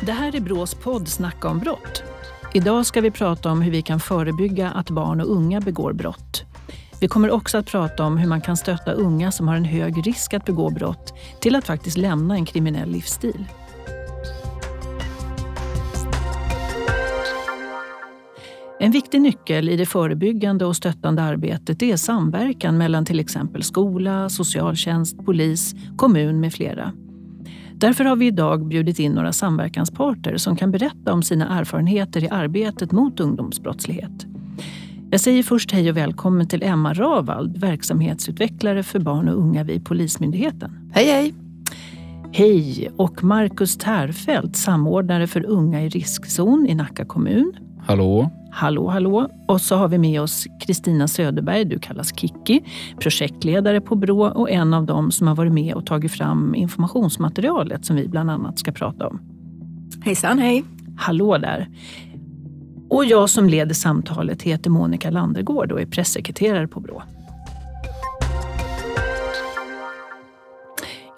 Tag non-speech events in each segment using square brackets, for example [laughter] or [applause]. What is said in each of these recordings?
Det här är Brås podd Snacka om brott. Idag ska vi prata om hur vi kan förebygga att barn och unga begår brott. Vi kommer också att prata om hur man kan stötta unga som har en hög risk att begå brott till att faktiskt lämna en kriminell livsstil. En viktig nyckel i det förebyggande och stöttande arbetet är samverkan mellan till exempel skola, socialtjänst, polis, kommun med flera. Därför har vi idag bjudit in några samverkansparter som kan berätta om sina erfarenheter i arbetet mot ungdomsbrottslighet. Jag säger först hej och välkommen till Emma Ravald, verksamhetsutvecklare för barn och unga vid Polismyndigheten. Hej hej! Hej! Och Marcus Tärfelt, samordnare för unga i riskzon i Nacka kommun. Hallå! Hallå, hallå! Och så har vi med oss Kristina Söderberg, du kallas Kikki, projektledare på Brå och en av dem som har varit med och tagit fram informationsmaterialet som vi bland annat ska prata om. Hejsan hej! Hallå där! Och jag som leder samtalet heter Monica Landergård och är pressekreterare på Brå.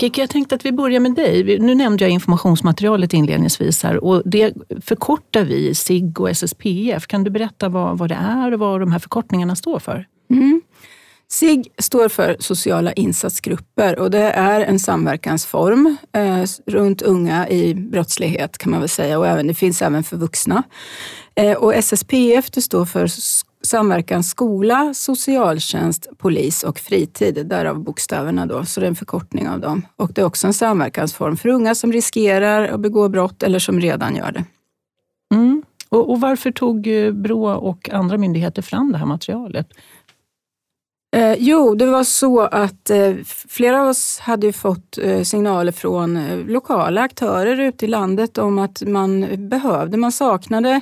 Kiki, jag tänkte att vi börjar med dig. Nu nämnde jag informationsmaterialet inledningsvis här och det förkortar vi SIG och SSPF. Kan du berätta vad, vad det är och vad de här förkortningarna står för? Mm. SIG står för sociala insatsgrupper och det är en samverkansform eh, runt unga i brottslighet kan man väl säga och även, det finns även för vuxna. Eh, och SSPF det står för samverkan skola, socialtjänst, polis och fritid. Därav bokstäverna då, så det är en förkortning av dem. Och det är också en samverkansform för unga som riskerar att begå brott eller som redan gör det. Mm. Och, och, varför tog eh, Brå och andra myndigheter fram det här materialet? Eh, jo, det var så att eh, flera av oss hade fått eh, signaler från eh, lokala aktörer ute i landet om att man behövde, man saknade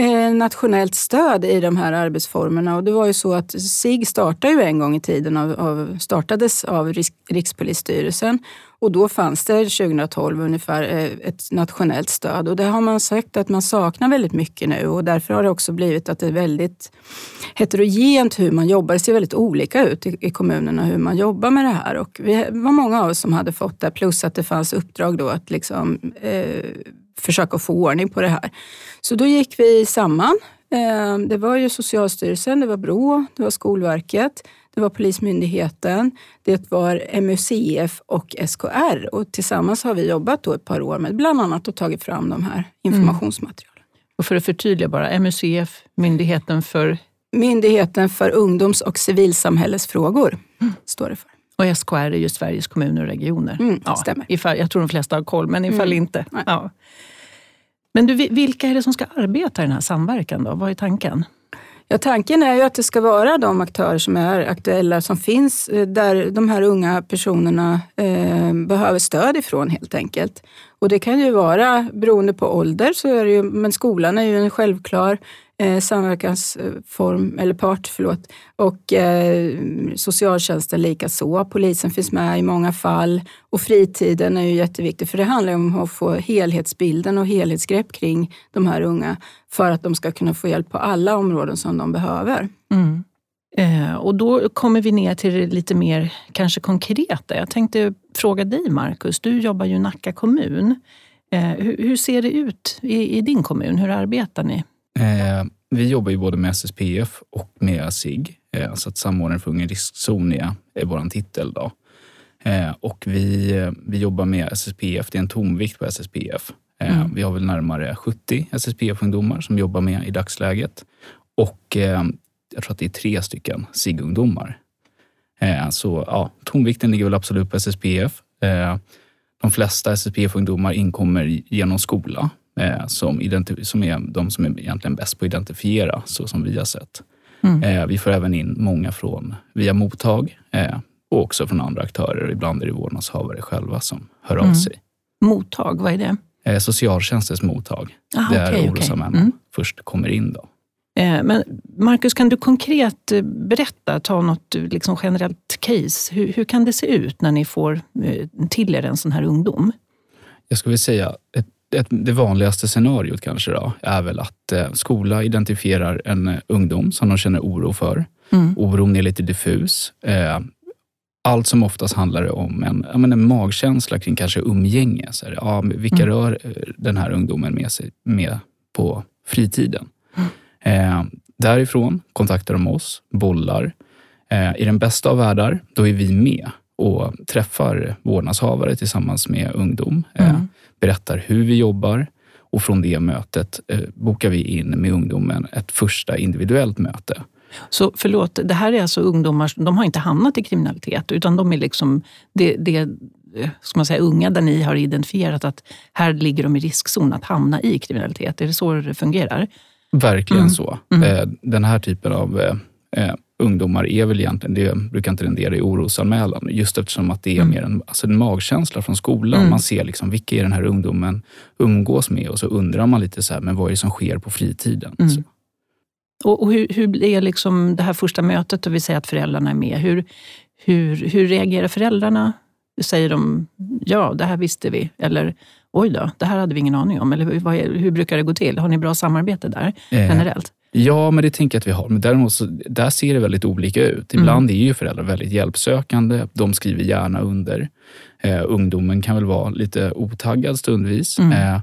eh, nationellt stöd i de här arbetsformerna. Och det var ju så att SIG startade ju en gång i tiden av, av, startades av Rikspolisstyrelsen. Och då fanns det 2012 ungefär eh, ett nationellt stöd. Och det har man sagt att man saknar väldigt mycket nu. Och därför har det också blivit att det är väldigt heterogent hur man jobbar. Det ser väldigt olika ut i, i kommunerna hur man jobbar med det här. Och vi var många av oss som hade fått det. Plus att det fanns uppdrag då att liksom eh, försöka få ordning på det här. Så då gick vi samman. Eh, det var ju Socialstyrelsen, det var Brå, det var Skolverket, det var Polismyndigheten, det var MUCF och SKR och tillsammans har vi jobbat då ett par år med bland annat och tagit fram de här informationsmaterialen. Mm. Och för att förtydliga bara, MUCF, Myndigheten för? Myndigheten för ungdoms och civilsamhällesfrågor mm. står det för. Och SKR är ju Sveriges kommuner och regioner. Mm, ja, stämmer. Ifall, jag tror de flesta har koll, men ifall mm. inte. Ja. Men du, vilka är det som ska arbeta i den här samverkan? Då? Vad är tanken? Ja, tanken är ju att det ska vara de aktörer som är aktuella som finns eh, där de här unga personerna eh, behöver stöd ifrån helt enkelt. Och det kan ju vara beroende på ålder, så är det ju, men skolan är ju en självklar eh, samverkansform, eller part, förlåt. Och eh, socialtjänsten likaså. Polisen finns med i många fall. Och fritiden är ju jätteviktig, för det handlar om att få helhetsbilden och helhetsgrepp kring de här unga för att de ska kunna få hjälp på alla områden som de behöver. Mm. Eh, och då kommer vi ner till det lite mer kanske konkreta. Jag tänkte fråga dig Marcus, du jobbar ju i Nacka kommun. Eh, hur, hur, ser det ut i, i, din kommun? Hur arbetar ni? Eh, vi jobbar ju både med SSPF och med SIG, eh, så att samordnare för unga i riskzon är, vår titel. Då. Eh, och vi, vi jobbar med SSPF, det är en tonvikt på SSPF. Eh, mm. Vi har väl närmare 70 SSPF-ungdomar som jobbar med i dagsläget. Och eh, jag tror att det är tre stycken SIG-ungdomar. Eh, så ja, tonvikten ligger väl absolut på SSPF. De flesta SSPF-ungdomar inkommer genom skola som, som är de som är egentligen bäst på att identifiera, så som vi har sett. Mm. Vi får även in många från via mottag och också från andra aktörer. Ibland är det vårdnadshavare själva som hör av mm. sig. Mottag, vad är det? Eh, socialtjänstens mottag. Aha, där okay, orosammännen okay. mm. först kommer in. Då. Eh, men Marcus, kan du konkret eh, berätta, ta något liksom generellt case. Hur, hur kan det se ut när ni får till er en sån här ungdom? Jag skulle säga ett, ett, det vanligaste scenariot kanske då, är väl att eh, skola identifierar en ungdom som de känner oro för. Mm. Oron är lite diffus. Eh, allt som oftast handlar det om en, en magkänsla kring kanske umgänge. Så här, ja, vilka mm. rör eh, den här ungdomen med sig med på fritiden? Mm. Eh, därifrån kontaktar de oss, bollar. Eh, I den bästa av världar, då är vi med och träffar vårdnadshavare tillsammans med ungdom. Eh, mm. Berättar hur vi jobbar och från det mötet eh, bokar vi in med ungdomen ett första individuellt möte. Så förlåt, det här är alltså ungdomar, de har inte hamnat i kriminalitet utan de är liksom det, det eh, ska man säga, unga där ni har identifierat att här ligger de i riskzon att hamna i kriminalitet. Är det så det fungerar? Verkligen mm. så. Mm. Den här typen av eh, ungdomar är väl egentligen, det brukar inte rendera i orosanmälan, just eftersom att det är mm. mer en, alltså en magkänsla från skolan. Mm. Man ser liksom, vilka är den här ungdomen umgås med och så undrar man lite så här, men vad är det som sker på fritiden? Mm. Och, och, hur, hur blir liksom det här första mötet och vi säger att föräldrarna är med? Hur, hur, hur reagerar föräldrarna? Säger de ja, det här visste vi? Eller oj då, det här hade vi ingen aning om. Eller hur, hur brukar det gå till? Har ni bra samarbete där eh. generellt? Ja, men det tänker jag att vi har. Men däremot så, där ser det väldigt olika ut. Ibland mm. är ju föräldrar väldigt hjälpsökande. De skriver gärna under. Eh, ungdomen kan väl vara lite otaggad stundvis. Mm. Eh,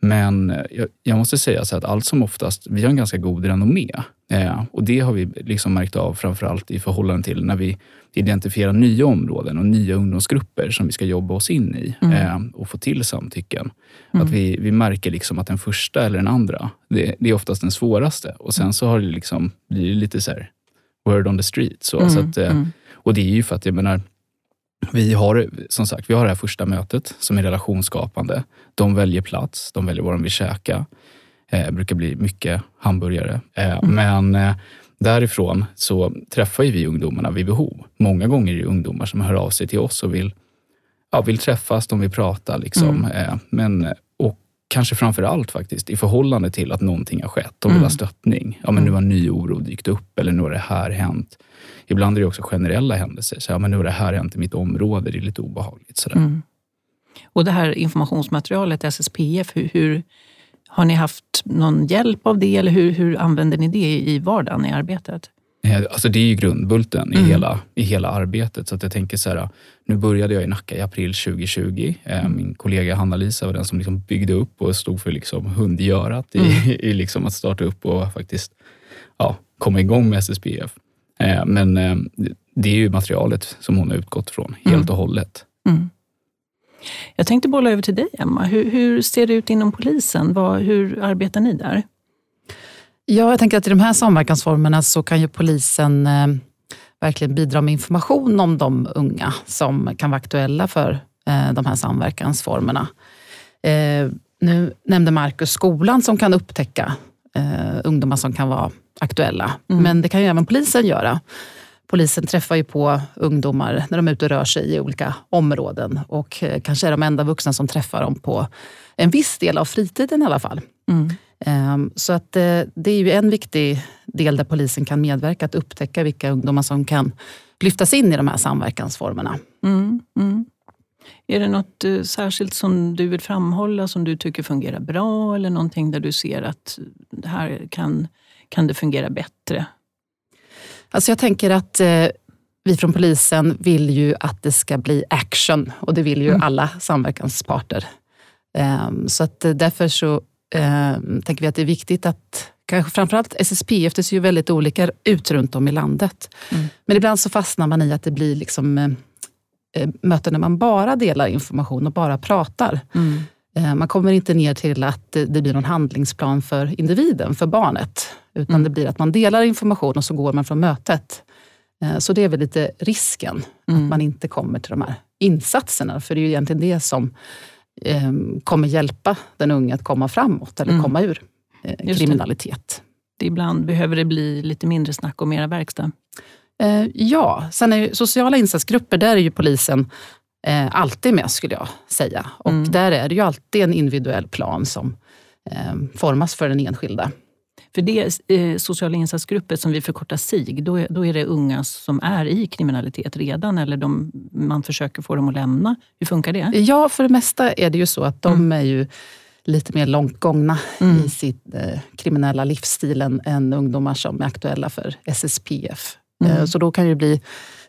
men jag, jag, måste säga så att allt som oftast, vi har en ganska god renommé. Eh, och det har vi liksom märkt av framförallt i förhållande till när vi identifierar nya områden och nya ungdomsgrupper som vi ska jobba oss in i mm. eh, och få till samtycken. Mm. Att vi, vi märker liksom att den första eller den andra, det, det är oftast den svåraste. Och sen så har det liksom, blir det lite så här, word on the street. Så, mm. så att, eh, mm. och det är ju för att jag menar, vi har som sagt vi har det här första mötet som är relationsskapande. De väljer plats, de väljer vad de vill käka. Eh, brukar bli mycket hamburgare. Eh, mm. Men eh, därifrån så träffar vi ungdomarna vid behov. Många gånger är det ungdomar som hör av sig till oss och vill, ja, vill träffas, de vill prata. Liksom. Mm. Men, och kanske framför allt faktiskt i förhållande till att någonting har skett. De vill mm. ha stöttning. Ja, men nu har ny oro dykt upp eller nu har det här hänt. Ibland är det också generella händelser. Så, ja, men nu har det här hänt i mitt område, det är lite obehagligt. Sådär. Mm. Och det här informationsmaterialet, SSPF, hur, hur, har ni haft någon hjälp av det eller hur, hur använder ni det i vardagen i arbetet? Alltså det är ju grundbulten mm. i, hela, i hela arbetet. Så att jag tänker så här, nu började jag i Nacka i april 2020. Eh, mm. Min kollega Hanna-Lisa var den som liksom byggde upp och stod för liksom hundgörat i, mm. [laughs] i liksom att starta upp och faktiskt ja, komma igång med SSPF. Eh, men eh, det är ju materialet som hon har utgått från helt mm. och hållet. Mm. Jag tänkte bolla över till dig, Emma. Hur, hur ser det ut inom polisen? Vad, hur arbetar ni där? Ja, jag tänker att i de här samverkansformerna så kan ju polisen eh, verkligen bidra med information om de unga som kan vara aktuella för eh, de här samverkansformerna. Eh, nu nämnde Markus skolan som kan upptäcka eh, ungdomar som kan vara aktuella. Mm. Men det kan ju även polisen göra. Polisen träffar ju på ungdomar när de är ute och rör sig i olika områden och eh, kanske är de enda vuxna som träffar dem på en viss del av fritiden i alla fall. Mm. Ehm, så att eh, det är ju en viktig del där polisen kan medverka, att upptäcka vilka ungdomar som kan lyftas in i de här samverkansformerna. Mm, mm. Är det något eh, särskilt som du vill framhålla som du tycker fungerar bra eller någonting där du ser att det här kan, kan det fungera bättre? Alltså jag tänker att eh, vi från polisen vill ju att det ska bli action och det vill ju mm. alla samverkansparter. Um, så att därför så eh, tänker vi att det är viktigt att kanske framförallt SSPF, det ser ju väldigt olika ut runt om i landet. Mm. Men ibland så fastnar man i att det blir liksom, eh, eh, möten där man bara delar information och bara pratar. Mm. Eh, man kommer inte ner till att det blir någon handlingsplan för individen, för barnet. Utan mm. det blir att man delar information och så går man från mötet. Eh, så det är väl lite risken, mm. att man inte kommer till de här insatserna. För det är ju egentligen det som eh, kommer hjälpa den unge att komma framåt eller mm. komma ur eh, kriminalitet. Det. Ibland behöver det bli lite mindre snack och mera verkstad. Eh, ja, sen är ju sociala insatsgrupper, där är ju polisen eh, alltid med skulle jag säga. Och mm. där är det ju alltid en individuell plan som eh, formas för den enskilda. För det eh, sociala insatsgrupper som vi förkortar SIG, då, då är det unga som är i kriminalitet redan eller de, man försöker få dem att lämna. Hur funkar det? Ja, för det mesta är det ju så att de mm. är ju lite mer långt gångna mm. i sin eh, kriminella livsstil än, än ungdomar som är aktuella för SSPF. Mm. Eh, så då kan det bli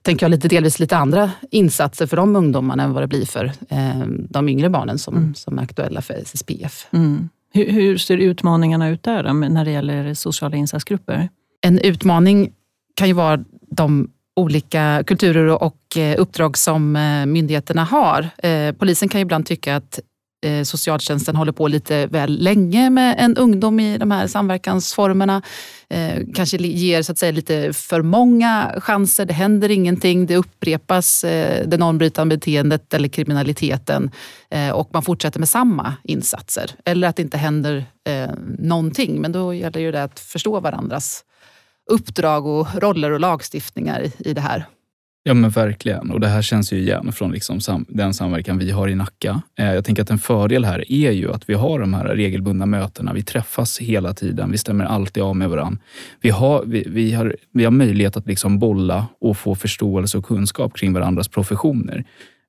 tänker jag, lite, delvis lite andra insatser för de ungdomarna än vad det blir för eh, de yngre barnen som, mm. som är aktuella för SSPF. Mm. Hur, hur, ser utmaningarna ut där då, när det gäller sociala insatsgrupper? En utmaning kan ju vara de olika kulturer och eh, uppdrag som eh, myndigheterna har. Eh, polisen kan ju ibland tycka att Eh, socialtjänsten håller på lite väl länge med en ungdom i de här samverkansformerna. Eh, kanske ger så att säga, lite för många chanser, det händer ingenting, det upprepas eh, det normbrytande beteendet eller kriminaliteten och man fortsätter med samma insatser. Eller att det inte händer någonting, men då gäller det att förstå varandras uppdrag och roller och lagstiftningar i, i det här. Ja men verkligen. Och det här känns ju igen från liksom sam den samverkan vi har i Nacka. Eh, jag tänker att en fördel här är ju att vi har de här regelbundna mötena. Vi träffas hela tiden. Vi stämmer alltid av med varandra. Vi har, vi, vi har, vi har möjlighet att liksom bolla och få förståelse och kunskap kring varandras professioner.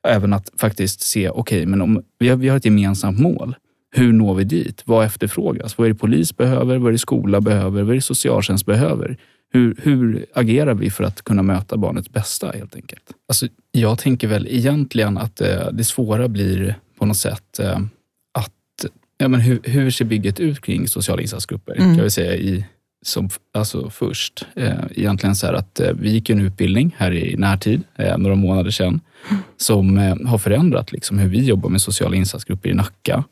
Även att faktiskt se, okej, okay, men om vi har, vi har ett gemensamt mål. Hur når vi dit? Vad efterfrågas? Vad är det polis behöver? Vad är det skola behöver? Vad är det socialtjänst behöver? Hur, hur agerar vi för att kunna möta barnets bästa helt enkelt? Alltså, jag tänker väl egentligen att eh, det svåra blir på något sätt eh, att ja, men hur, hur ser bygget ut kring sociala insatsgrupper? Mm. Kan vi säga i, som, alltså först. Eh, egentligen så här att eh, vi gick en utbildning här i närtid, eh, några månader sedan, som eh, har förändrat liksom, hur vi jobbar med sociala insatsgrupper i Nacka.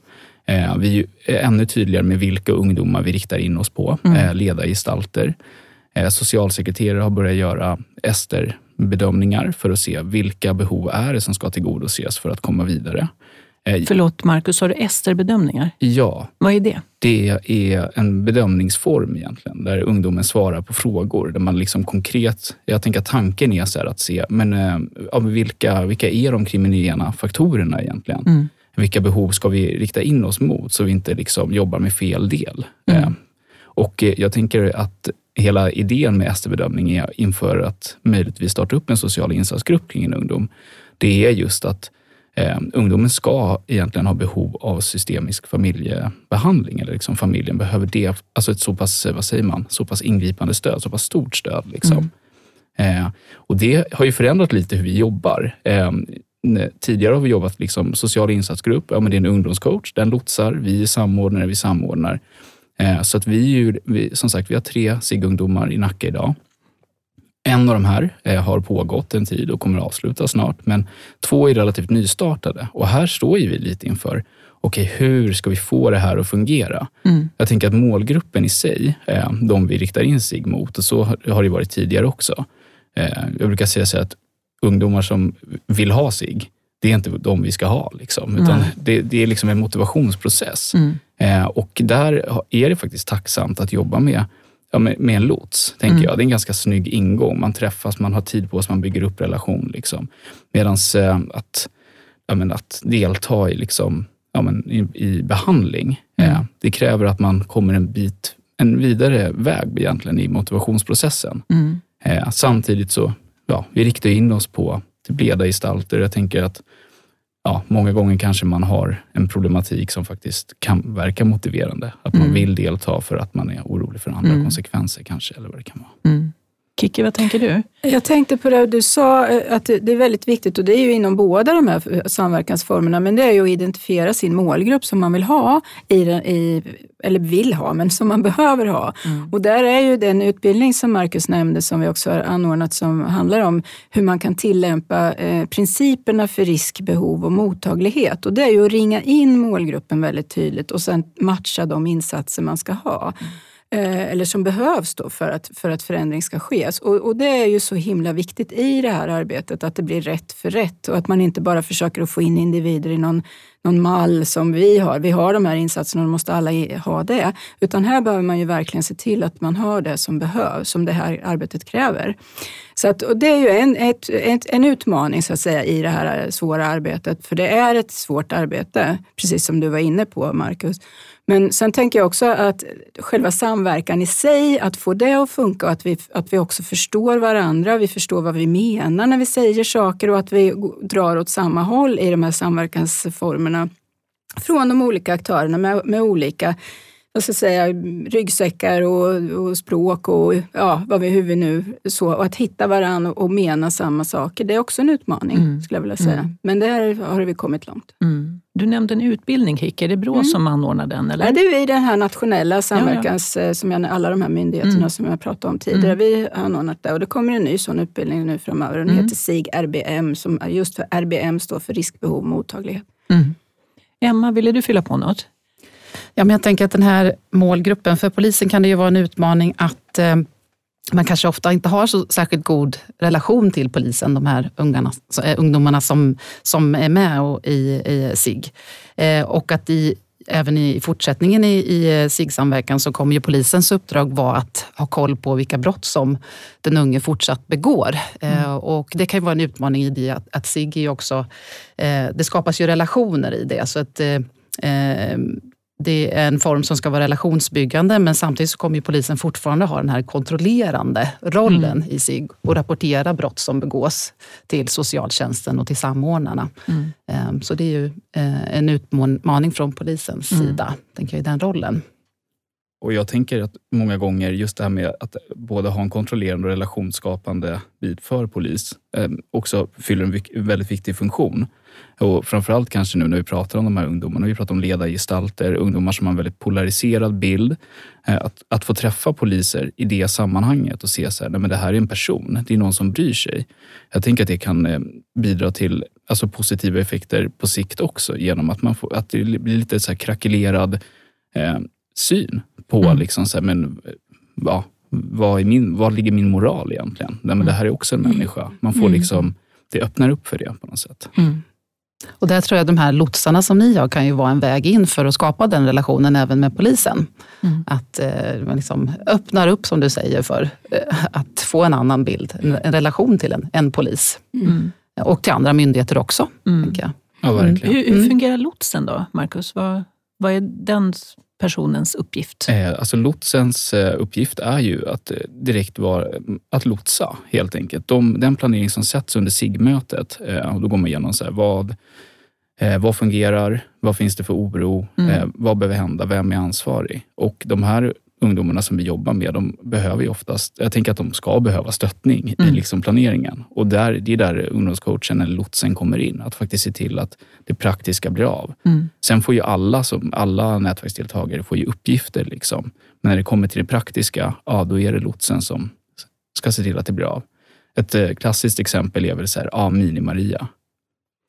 Eh, vi är ännu tydligare med vilka ungdomar vi riktar in oss på, mm. Eh, ledargestalter. Eh, socialsekreterare har börjat göra Ester-bedömningar för att se vilka behov är det som ska tillgodoses för att komma vidare. Förlåt Marcus, har du Ester-bedömningar? Ja. Vad är det? Det är en bedömningsform egentligen, där ungdomen svarar på frågor. Där man liksom konkret, jag tänker att tanken är så att se, men ja, vilka, vilka är de kriminogena faktorerna egentligen? Mm vilka behov ska vi rikta in oss mot så vi inte liksom jobbar med fel del. Mm. Eh, och eh, jag tänker att hela idén med ST-bedömning är inför att möjligtvis starta upp en social insatsgrupp kring en ungdom. Det är just att eh, ungdomen ska egentligen ha behov av systemisk familjebehandling eller liksom familjen behöver det, alltså ett så pass, vad säger man, så pass ingripande stöd, så pass stort stöd. Liksom. Mm. Eh, och det har ju förändrat lite hur vi jobbar. Eh, Tidigare har vi jobbat liksom social insatsgrupp. Ja, men det är en ungdomscoach. Den lotsar. Vi är samordnare. Vi samordnar. Eh, så att vi, som sagt, vi har tre SIG-ungdomar i Nacka idag. En av de här eh, har pågått en tid och kommer att avslutas snart, men två är relativt nystartade. Och här står vi lite inför, okej, okay, hur ska vi få det här att fungera? Mm. Jag tänker att målgruppen i sig, eh, de vi riktar in sig mot, och så har det varit tidigare också. Jag brukar säga så att ungdomar som vill ha sig, det är inte de vi ska ha. Liksom, utan det, det, är liksom en motivationsprocess. Mm. Eh, och där är det faktiskt tacksamt att jobba med, ja, med, med, en lots, tänker mm. jag. Det är en ganska snygg ingång. Man träffas, man har tid på sig, man bygger upp relation. Liksom. Medan eh, att, ja, men att delta i, liksom, ja, men i, i behandling, mm. eh, det kräver att man kommer en bit en vidare väg egentligen i motivationsprocessen. Mm. Eh, samtidigt så ja, vi riktar in oss på till breda gestalter. Jag tänker att ja, många gånger kanske man har en problematik som faktiskt kan verka motiverande. Att man mm. vill delta för att man är orolig för andra mm. konsekvenser kanske, eller vad det kan vara. Mm. Kiki, vad tänker du? Jag tänkte på det du sa, eh, att det är väldigt viktigt och det är ju inom båda de här samverkansformerna, men det är ju att identifiera sin målgrupp som man vill ha, i, i, eller vill ha, men som man [laughs] behöver ha. Mm. Och där är ju den utbildning som Marcus nämnde, som vi också har anordnat, som handlar om hur man kan tillämpa eh, principerna för risk, behov och mottaglighet. Och det är ju att ringa in målgruppen väldigt tydligt och sen matcha de insatser man ska ha. Mm. Eh, eller som behövs då för att, för att förändring ska ske. Alltså, och, och, det är ju så himla viktigt i det här arbetet att det blir rätt för rätt och att man inte bara försöker att få in individer i någon, någon mall som vi har. Vi har de här insatserna och då måste alla ha det. Utan här behöver man ju verkligen se till att man har det som behövs, som det här arbetet kräver. Så att, och det är ju en, ett, ett, en utmaning så att säga i det här svåra arbetet, för det är ett svårt arbete, precis som du var inne på Marcus. Men sen tänker jag också att själva samverkan i sig, att få det att funka och att vi, att vi också förstår varandra, vi förstår vad vi menar när vi säger saker och att vi drar åt samma håll i de här samverkansformerna från de olika aktörerna med, med olika vad ska säga, ryggsäckar och, och språk och ja, vad vi, hur vi nu så. Och att hitta varandra och mena samma saker, det är också en utmaning mm. skulle jag vilja säga. Mm. Men där har vi kommit långt. Mm. Du nämnde en utbildning Hick, är det Brå mm. som anordnar den? Eller? Ja, det är den här nationella samverkans, ja, ja. Eh, som jag, alla de här myndigheterna mm. som jag pratade om tidigare. Mm. Vi har anordnat det och det kommer en ny sån utbildning nu framöver. Den heter SIG RBM, som just för RBM står för riskbehov mottaglighet. Emma, ville du fylla på något? Ja, men jag tänker att den här målgruppen, för polisen kan det ju vara en utmaning att eh, man kanske ofta inte har så särskilt god relation till polisen, de här ungarna, eh, ungdomarna som, som är med och, i, i SIG. Eh, och att i, även i fortsättningen i, i eh, SIG-samverkan så kommer ju polisens uppdrag vara att ha koll på vilka brott som den unge fortsatt begår. Eh, mm. och det kan ju vara en utmaning i det att, att SIG också, eh, det skapas ju relationer i det. Så att, eh, det är en form som ska vara relationsbyggande men samtidigt så kommer polisen fortfarande ha den här kontrollerande rollen mm. i sig och rapportera brott som begås till socialtjänsten och till samordnarna. Mm. Ehm, så det är ju eh, en utmaning från polisens mm. sida, tänker jag, i den rollen. Och Jag tänker att många gånger just det här med att både ha en kontrollerande och relationsskapande bit för polis eh, också fyller en väldigt viktig funktion. Och framförallt kanske nu när vi pratar om de här ungdomarna, vi pratar om ledargestalter, ungdomar som har en väldigt polariserad bild. Eh, att, att få träffa poliser i det sammanhanget och se så här, nej men det här är en person, det är någon som bryr sig. Jag tänker att det kan eh, bidra till alltså positiva effekter på sikt också genom att, man får, att det blir lite så här krackelerad eh, syn på mm. liksom så här, men, ja, vad, är min, vad ligger min moral egentligen? Nej, men det här är också en mm. människa. Man får mm. liksom, det öppnar upp för det på något sätt. Mm. Och där tror jag de här lotsarna som ni har kan ju vara en väg in för att skapa den relationen även med polisen. Mm. Att eh, man liksom öppnar upp, som du säger, för eh, att få en annan bild, en, en relation till en, en polis. Mm. Och till andra myndigheter också. Mm. Jag. Ja, verkligen. Hur, hur mm. fungerar lotsen då, Marcus? Vad, vad är den personens uppgift? Eh, alltså lotsens eh, uppgift är ju att eh, direkt vara, att lotsa helt enkelt. De, den planering som sätts under SIG-mötet, då går man igenom så här, vad, vad fungerar? Vad finns det för oro? Mm. Vad behöver hända? Vem är ansvarig? Och de här ungdomarna som vi jobbar med, de behöver ju oftast, jag tänker att de ska behöva stöttning mm. i liksom planeringen. Och där, det är där ungdomscoachen eller lotsen kommer in, att faktiskt se till att det praktiska blir av. Mm. Sen får ju alla, som, alla nätverksdeltagare får ju uppgifter. Liksom. Men när det kommer till det praktiska, ja, då är det lotsen som ska se till att det blir av. Ett eh, klassiskt exempel är väl så här, ja, Mini-Maria.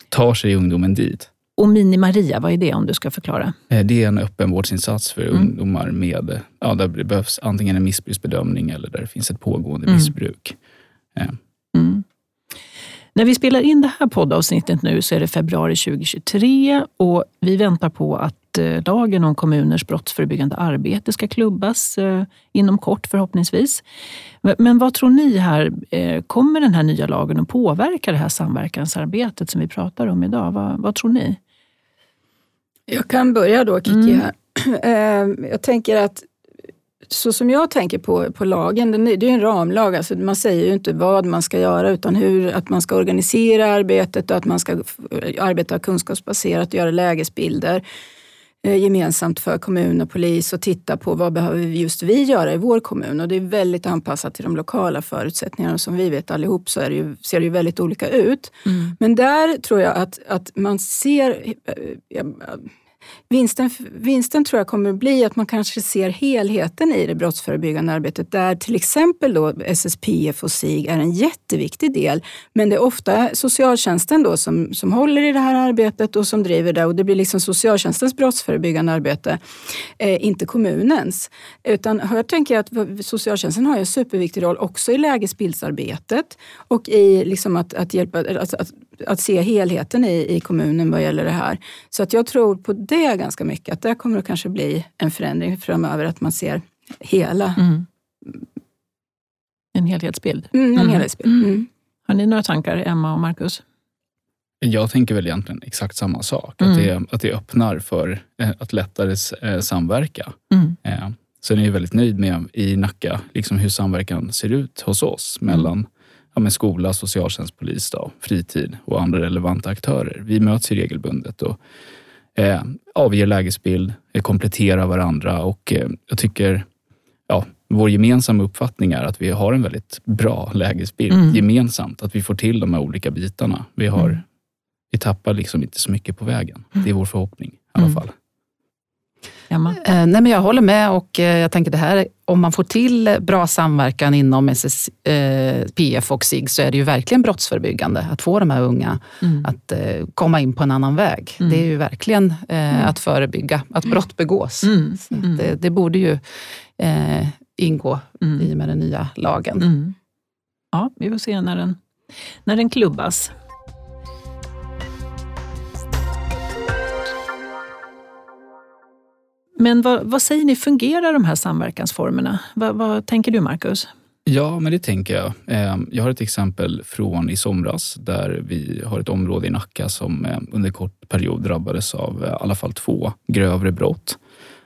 Tar sig ungdomen dit, och Mini-Maria, vad är det om du ska förklara? Eh, det är en öppenvårdsinsats för mm. ungdomar med, ja, där det behövs antingen en missbruksbedömning eller där det finns ett pågående mm. missbruk. Mm. När vi spelar in det här poddavsnittet nu så är det februari 2023 och vi väntar på att eh, lagen om kommuners brottsförebyggande arbete ska klubbas eh, inom kort förhoppningsvis. Men vad tror ni här, eh, kommer den här nya lagen att påverka det här samverkansarbetet som vi pratar om idag? Vad, vad tror ni? Jag kan börja då, Kiki. Mm. [clears throat] Jag tänker att så som jag tänker på, på lagen, den, det är en ramlag. Alltså man säger ju inte vad man ska göra utan hur att man ska organisera arbetet och att man ska arbeta kunskapsbaserat och göra lägesbilder gemensamt för kommun och polis och titta på vad behöver just vi göra i vår kommun. Och det är väldigt anpassat till de lokala förutsättningarna. Som vi vet allihop så det ju, ser det ju väldigt olika ut. Mm. Men där tror jag att, att man ser... Vinsten, vinsten tror jag kommer att bli att man kanske ser helheten i det brottsförebyggande arbetet där till exempel då SSPF och SIG är en jätteviktig del. Men det är ofta socialtjänsten då som, som håller i det här arbetet och som driver det och det blir liksom socialtjänstens brottsförebyggande arbete, eh, inte kommunens. Utan jag tänker att socialtjänsten har en superviktig roll också i lägesbildsarbetet och i liksom att, att, hjälpa, att, att, att se helheten i, i kommunen vad gäller det här. Så att jag tror på det ganska mycket. Att det kommer att kanske bli en förändring framöver, att man ser hela. Mm. En helhetsbild. Mm, en mm. helhetsbild. Mm. Har ni några tankar, Emma och Marcus? Jag tänker väl egentligen exakt samma sak. Att, mm. det, att det öppnar för eh, att lättare eh, samverka. Mm. Eh, sen är jag väldigt nöjd med i Nacka liksom hur samverkan ser ut hos oss mellan ja, med skola, socialtjänst, polis, då, fritid och andra relevanta aktörer. Vi möts ju regelbundet och eh, avger lägesbild, eh, kompletterar varandra och eh, jag tycker ja, vår gemensamma uppfattning är att vi har en väldigt bra lägesbild Mm. gemensamt. Att vi får till de här olika bitarna. Vi, har, Mm. vi tappar liksom inte så mycket på vägen. Det är vår förhoppning i alla Mm. fall. Emma? Eh, nej, men jag håller med och eh, jag tänker det här, om man får till bra samverkan inom SSPF och SIG så är det ju verkligen brottsförebyggande att få de här unga Mm. att eh, komma in på en annan väg. Mm. Det är ju verkligen eh, att förebygga att brott begås. Mm. Att Mm. det, det borde ju eh, ingå Mm. i och med den nya lagen. Mm. Ja, vi får se när den, när den klubbas. Men vad, vad säger ni, fungerar de här samverkansformerna? Vad, vad tänker du, Marcus? Ja, men det tänker jag. Ehm, jag har ett exempel från i somras där vi har ett område i Nacka som ehm, under kort period drabbades av eh, i alla fall två grövre brott.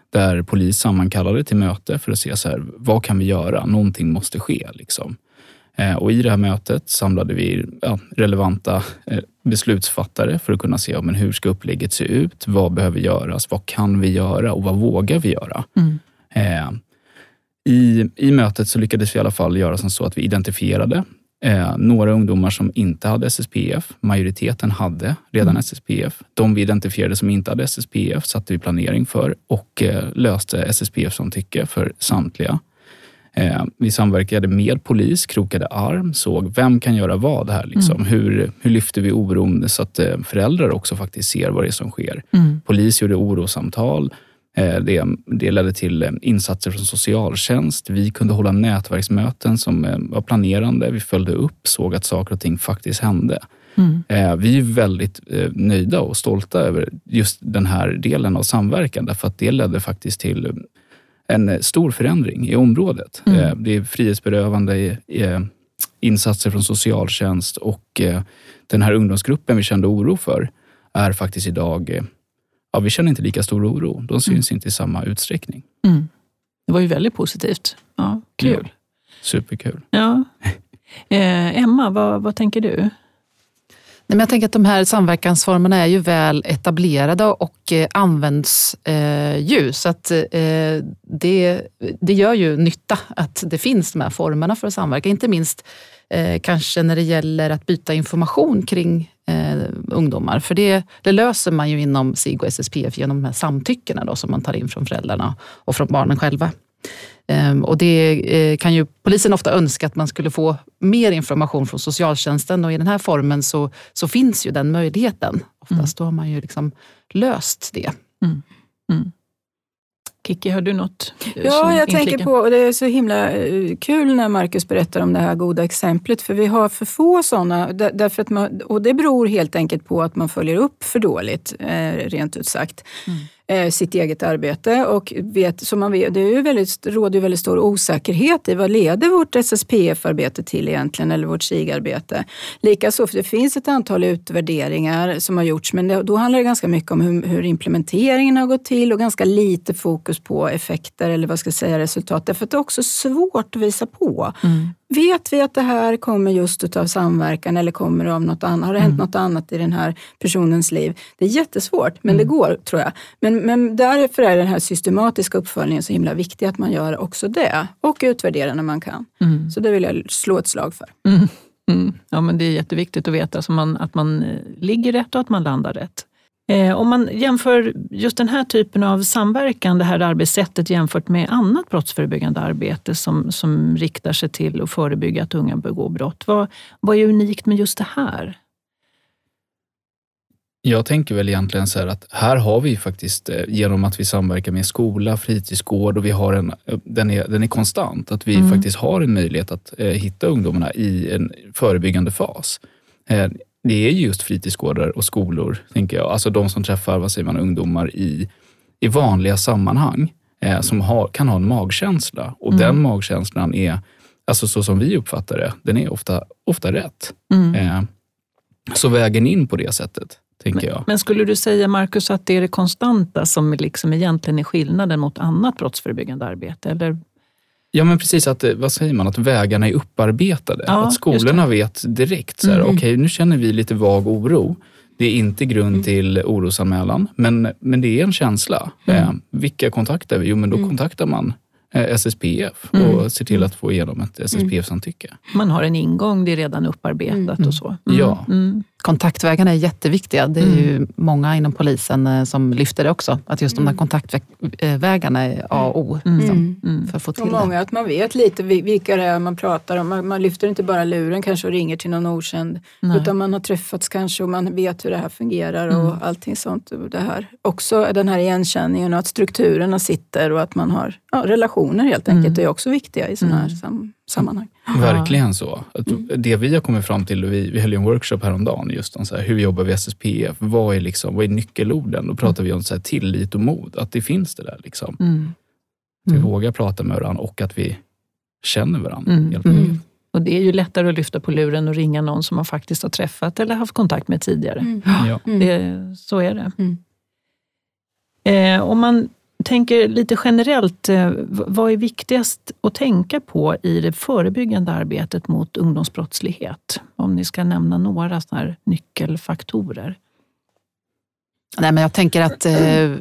Där polis sammankallade till möte för att se så här, vad kan vi göra? Någonting måste ske. Liksom. Eh, Och I det här mötet samlade vi ja, relevanta eh, beslutsfattare för att kunna se ja, men hur ska upplägget se ut? Vad behöver göras? Vad kan vi göra och vad vågar vi göra? Mm. Eh, i, I mötet så lyckades vi i alla fall göra som så att vi identifierade eh, några ungdomar som inte hade SSPF. Majoriteten hade redan Mm. SSPF. De vi identifierade som inte hade SSPF satte vi planering för och eh, löste SSPF-samtycke för samtliga. Eh, vi samverkade med polis, krokade arm, såg vem kan göra vad här. Liksom. Mm. Hur, hur lyfter vi oron så att eh, föräldrar också faktiskt ser vad det är som sker. Mm. Polis gjorde orosamtal. Eh, Det, det ledde till insatser från socialtjänst. Vi kunde hålla nätverksmöten som var planerande. Vi följde upp, såg att saker och ting faktiskt hände. Mm. Vi är väldigt nöjda och stolta över just den här delen av samverkan därför att det ledde faktiskt till en eh, stor förändring i området. Mm. Eh, Det är frihetsberövande i, insatser från socialtjänst och eh, den här ungdomsgruppen vi kände oro för är faktiskt idag eh, Ja, vi känner inte lika stor oro. De syns inte i samma utsträckning. Mm. Det var ju väldigt positivt. Ja, kul. Superkul. Ja. [laughs] Eh, Emma, vad, vad tänker du? Nej, men jag tänker att de här samverkansformerna är ju väl etablerade och eh, används eh, ju. Så att, eh, det, det gör ju nytta att det finns de här formerna för att samverka. Inte minst eh, kanske när det gäller att byta information kring eh, ungdomar. För det, det löser man ju inom SIG och SSPF genom de här samtyckena då, som man tar in från föräldrarna och från barnen själva. Ehm, Och det eh, kan ju polisen ofta önska att man skulle få mer information från socialtjänsten och i den här formen så, så finns ju den möjligheten. Oftast då har man ju liksom löst det. Kiki, har du något? eh, Ja, jag tänker på, och det är så himla eh, kul när Marcus berättar om det här goda exemplet, för vi har för få sådana. Där, därför att man, och det beror helt enkelt på att man följer upp för dåligt, rent ut sagt, eh, sitt eget arbete. Och vet, som man vet, det är ju väldigt, råder ju väldigt stor osäkerhet i vad leder vårt SSPF-arbete till egentligen, eller vårt SIG-arbete. Likaså, för det finns ett antal utvärderingar som har gjorts, men det, då handlar det ganska mycket om hur, hur implementeringen har gått till och ganska lite fokus på effekter eller vad ska jag säga, resultat. Därför att det är också svårt att visa på. Mm. Vet vi att det här kommer just utav samverkan eller kommer det av något annat? Har det hänt något annat i den här personens liv? Det är jättesvårt, men det går tror jag. Men, men därför är den här systematiska uppföljningen så himla viktig att man gör också det och utvärderar när man kan. Mm. Så det vill jag slå ett slag för. Mm. Mm. Ja, men det är jätteviktigt att veta så man, att man eh, ligger rätt och att man landar rätt. Eh, om man jämför just den här typen av samverkan, det här arbetssättet jämfört med annat brottsförebyggande arbete som, som riktar sig till att förebygga att unga begår brott. Vad, vad är unikt med just det här? Jag tänker väl egentligen så här att här har vi faktiskt, eh, genom att vi samverkar med skola, fritidsgård och vi har en, eh, den, är, den är konstant, att vi Mm. faktiskt har en möjlighet att hitta ungdomarna i en förebyggande fas. Det är just fritidsgårdar och skolor, tänker jag. Alltså de som träffar vad säger man, ungdomar i, i vanliga sammanhang eh, som har, kan ha en magkänsla. Och Mm. den magkänslan är, alltså så som vi uppfattar det, den är ofta, ofta rätt. Mm. Eh, så vägen in på det sättet, tänker jag. Men skulle du säga, Markus, att det är det konstanta som liksom egentligen är skillnaden mot annat brottsförebyggande arbete? Eller? Ja men precis, att, eh, vad säger man, att vägarna är upparbetade. Ja, att skolorna vet direkt, så här, Mm. okej nu känner vi lite vag oro. Det Det är inte grund Mm. till orosanmälan, men, men det är en känsla. Mm. Eh, vilka kontaktar vi? Jo, men då Mm. kontaktar man eh, SSPF Mm. och ser till att få igenom ett SSPF-samtycke. Man har en ingång, det är redan upparbetat Mm. och så. Ja. Mm. Kontaktvägarna är jätteviktiga. Det är ju många inom polisen eh, som lyfter det också. Att just de där kontaktvägarna är A och O Mm. liksom, Mm. för att få till Och det. många, att man vet lite vi- vilka det är man pratar om. Man, man lyfter inte bara luren kanske och ringer till någon okänd. Nej. Utan man har träffats kanske och man vet hur det här fungerar Mm. och allting sånt. Och det här. Också den här igenkänningen och att strukturerna sitter och att man har ja, relationer helt enkelt. Mm. Det är också viktiga i sådana här Mm. sam, sammanhang. Verkligen så. Mm. Det vi har kommit fram till, och vi, vi höll ju en workshop häromdagen just om så här, hur jobbar vi SSPF? Vad är, liksom, vad är nyckelorden? Då pratar vi om så här, tillit och mod, att det finns det där. Liksom. Mm. Att vi Mm. vågar prata med varandra och att vi känner varandra. Mm. helt Mm. enkelt. Och det är ju lättare att lyfta på luren och ringa någon som man faktiskt har träffat eller haft kontakt med tidigare. Mm. Ja. Mm. Det, så är det. Mm. Eh, om man tänker lite generellt, eh, vad är viktigast att tänka på i det förebyggande arbetet mot ungdomsbrottslighet? Om ni ska nämna några sådana här nyckelfaktorer. Nej, men jag tänker att eh,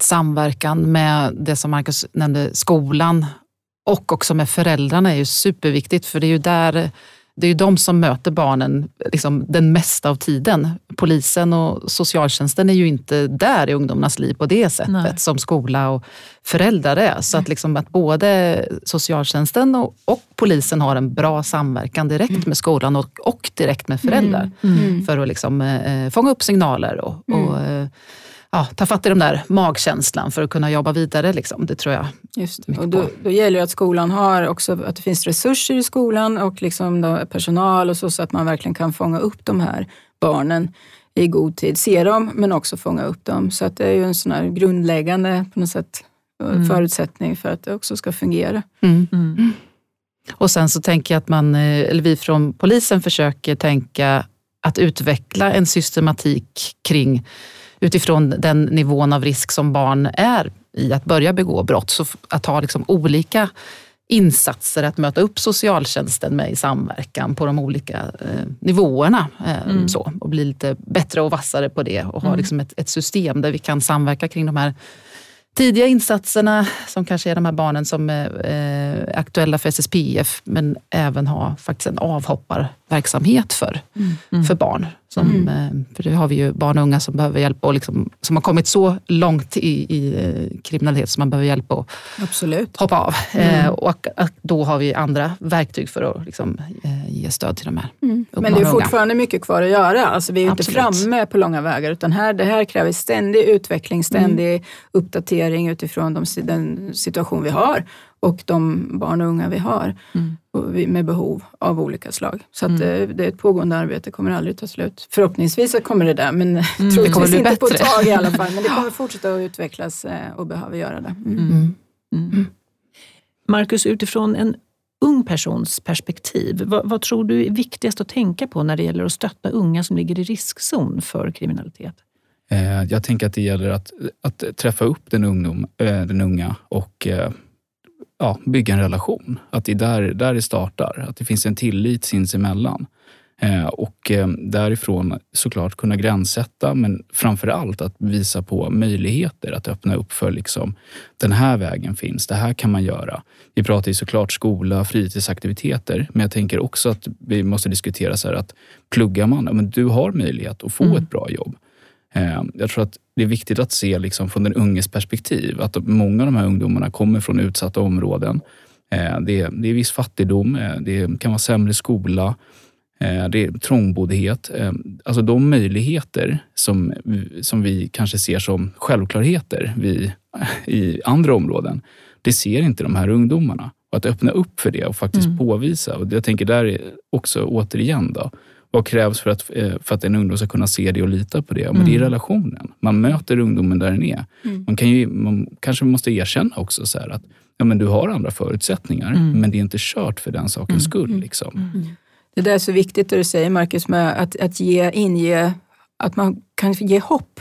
samverkan med det som Marcus nämnde, skolan och också med föräldrarna är ju superviktigt. För det är ju där det är ju de som möter barnen liksom, den mesta av tiden. Polisen och socialtjänsten är ju inte där i ungdomarnas liv på det sättet Nej. som skola och föräldrar är. Så att, liksom, att både socialtjänsten och, och polisen har en bra samverkan direkt med skolan och, och direkt med föräldrar Mm. för att liksom, eh, fånga upp signaler och, Mm. och eh, ja, ta fatt i den där magkänslan för att kunna jobba vidare. Liksom. Det tror jag. Just Och då, då gäller det att skolan har också, att det finns resurser i skolan och liksom då personal och så, så att man verkligen kan fånga upp de här barnen i god tid. Se dem men också fånga upp dem. Så att det är ju en sån här grundläggande på något sätt, eh, Mm. förutsättning för att det också ska fungera. Mm. Och sen så tänker jag att man, eh, eller vi från polisen försöker tänka att utveckla en systematik kring utifrån den nivån av risk som barn är i att börja begå brott. Så att ha liksom olika insatser att möta upp socialtjänsten med i samverkan på de olika eh, nivåerna. Eh, Mm. så, och bli lite bättre och vassare på det och ha Mm. liksom ett, ett system där vi kan samverka kring de här tidiga insatserna som kanske är de här barnen som är eh, aktuella för SSPF men även ha faktiskt en avhopparverksamhet för, Mm. för barn. Som, eh, för det har vi ju barn och unga som behöver hjälp och liksom, som har kommit så långt i, i eh, kriminalitet som man behöver hjälp att Absolut. hoppa av. Mm. Eh, och då har vi andra verktyg för att liksom, eh, ge stöd till de här. Mm. Men det är fortfarande mycket kvar att göra. Alltså vi är ju inte framme på långa vägar utan här, det här kräver ständig utveckling, ständig uppdatering utifrån de, den situation vi har och de barn och unga vi har Mm. med behov av olika slag. Så att Mm. det, det är ett pågående arbete, kommer aldrig ta slut. Förhoppningsvis så kommer det där, men [laughs] Det kommer troligtvis bli inte på ett bättre. tag i alla fall. Men det [laughs] kommer fortsätta att utvecklas eh, och behöver göra det. Mm. Mm. Mm. Marcus, utifrån en ung persons perspektiv, vad, vad tror du är viktigast att tänka på när det gäller att stötta unga som ligger i riskzon för kriminalitet? Eh, Jag tänker att det gäller att, att träffa upp den, ungdom, eh, den unga och eh, ja, bygga en relation. Att det är där, där det startar. Att det finns en tillit sinsemellan. Eh, Och eh, därifrån såklart kunna gränssätta, men framför allt att visa på möjligheter. Att öppna upp för liksom, den här vägen finns, det här kan man göra. Vi pratar ju såklart skola, fritidsaktiviteter, men jag tänker också att vi måste diskutera så här att pluggar man, men du har möjlighet att få Mm. ett bra jobb. Eh, Jag tror att det är viktigt att se liksom från den unges perspektiv att många av de här ungdomarna kommer från utsatta områden. Eh, Det är, det är viss fattigdom, eh, det kan vara sämre skola, eh, det är trångboddhet. Alltså de möjligheter som, som vi kanske ser som självklarheter vi, i andra områden, det ser inte de här ungdomarna. Och att öppna upp för det och faktiskt Mm. påvisa. Och jag tänker där är också återigen då, vad krävs för att, eh, för att en ungdom ska kunna se det och lita på det? Men det är Mm. relationen. Man möter ungdomen där den är. Mm. Man, kan ju, man kanske måste erkänna också så att ja, men du har andra förutsättningar, Mm. men det är inte kört för den sakens Mm. skull. Mm. Liksom. Det där är så viktigt det du säger Marcus, med att, att ge, inge, att man kan ge hopp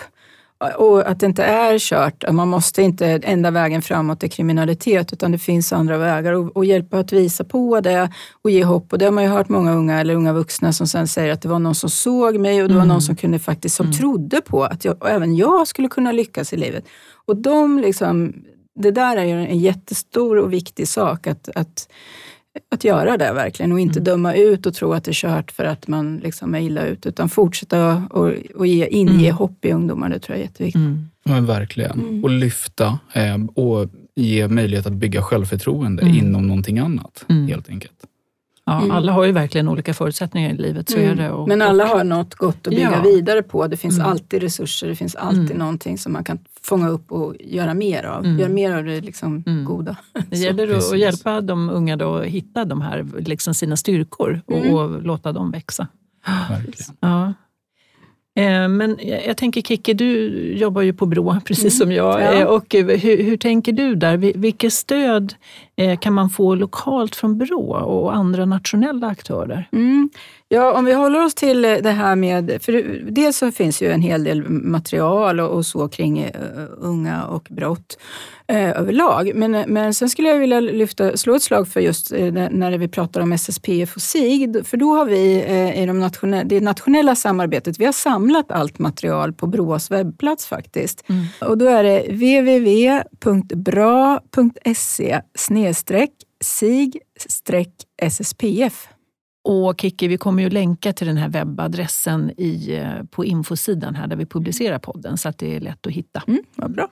och att det inte är kört. Man måste inte enda vägen framåt är kriminalitet utan det finns andra vägar och, och hjälpa att visa på det och ge hopp. Och det har man ju hört många unga eller unga vuxna som sen säger att det var någon som såg mig och det var någon som kunde faktiskt som mm. trodde på att jag, även jag skulle kunna lyckas i livet. Och de liksom, det där är ju en jättestor och viktig sak att, att att göra det verkligen och inte mm. döma ut och tro att det är kört för att man liksom är illa ute, utan fortsätta och, och ge, inge mm. hopp i ungdomar. Det tror jag är jätteviktigt. Mm. Men verkligen. Mm. Och lyfta eh, och ge möjlighet att bygga självförtroende mm. inom någonting annat, mm. helt enkelt. Ja, mm. Alla har ju verkligen olika förutsättningar i livet. Så mm. är det. Och, Men alla har något gott att bygga ja. vidare på. Det finns mm. alltid resurser, det finns alltid mm. någonting som man kan fånga upp och göra mer av. Mm. Göra mer av det liksom mm. goda. Det gäller att hjälpa de unga då att hitta de här, liksom sina styrkor och, mm. och låta dem växa. Verkligen. Ja. Eh, men jag tänker Kikki, du jobbar ju på Brå [laughs] precis mm, som jag. Ja. Eh, och hur, hur, tänker du där? Vilket stöd kan man få lokalt från Brå och andra nationella aktörer? Mm. Ja, om vi håller oss till det här med... För dels så finns ju en hel del material och, och så kring uh, unga och brott uh, överlag. Men, men sen skulle jag vilja lyfta, slå ett slag för just uh, när vi pratar om SSPF och SIG. För då har vi i de nationella, det nationella samarbetet, vi har samlat allt material på Brås webbplats faktiskt. Mm. Och då är det www.bra.se SIG-SSPF. Och Kiki, vi kommer ju länka till den här webbadressen i, eh, på infosidan här där vi publicerar podden så att det är lätt att hitta. Mm, vad bra.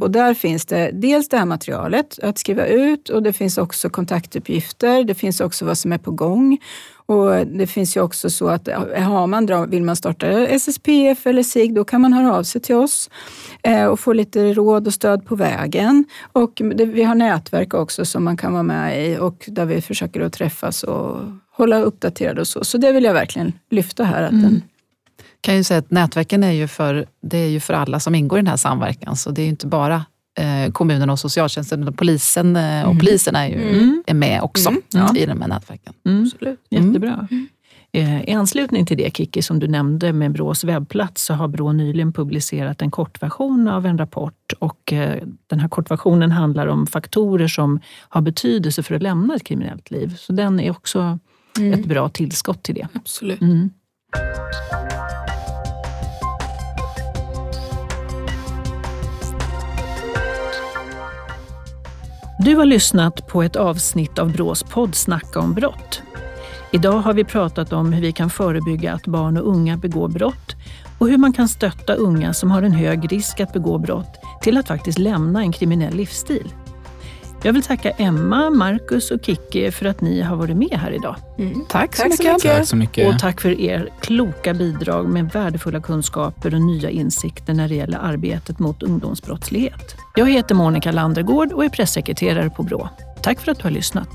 Och där finns det dels det här materialet att skriva ut och det finns också kontaktuppgifter. Det finns också vad som är på gång. Och det finns ju också så att har man, vill man starta SSPF eller SIG, då kan man höra av sig till oss eh, och få lite råd och stöd på vägen. Och vi har nätverk också som man kan vara med i och där vi försöker att träffas och hålla uppdaterade och så. Så det vill jag verkligen lyfta här. Att mm. den, kan ju säga att nätverken är ju, för, det är ju för alla som ingår i den här samverkan. Så det är ju inte bara eh, kommunen och socialtjänsten, utan polisen eh, och mm. polisen är ju mm. är med också mm. ja. i de här nätverken. Mm. Absolut. Jättebra. Mm. Eh, I anslutning till det Kiki, som du nämnde med Brås webbplats, så har Brå nyligen publicerat en kortversion av en rapport. Och den här kortversionen handlar om faktorer som har betydelse för att lämna ett kriminellt liv. Så den är också mm. ett bra tillskott till det. Absolut. Mm. Du har lyssnat på ett avsnitt av Brås podd Snacka om brott. Idag har vi pratat om hur vi kan förebygga att barn och unga begår brott och hur man kan stötta unga som har en hög risk att begå brott till att faktiskt lämna en kriminell livsstil. Jag vill tacka Emma, Marcus och Kikki för att ni har varit med här idag. Mm. Tack, så, tack mycket. så Tack så mycket. Och tack för er kloka bidrag med värdefulla kunskaper och nya insikter när det gäller arbetet mot ungdomsbrottslighet. Jag heter Monica Landergård och är pressekreterare på Brå. Tack för att du har lyssnat.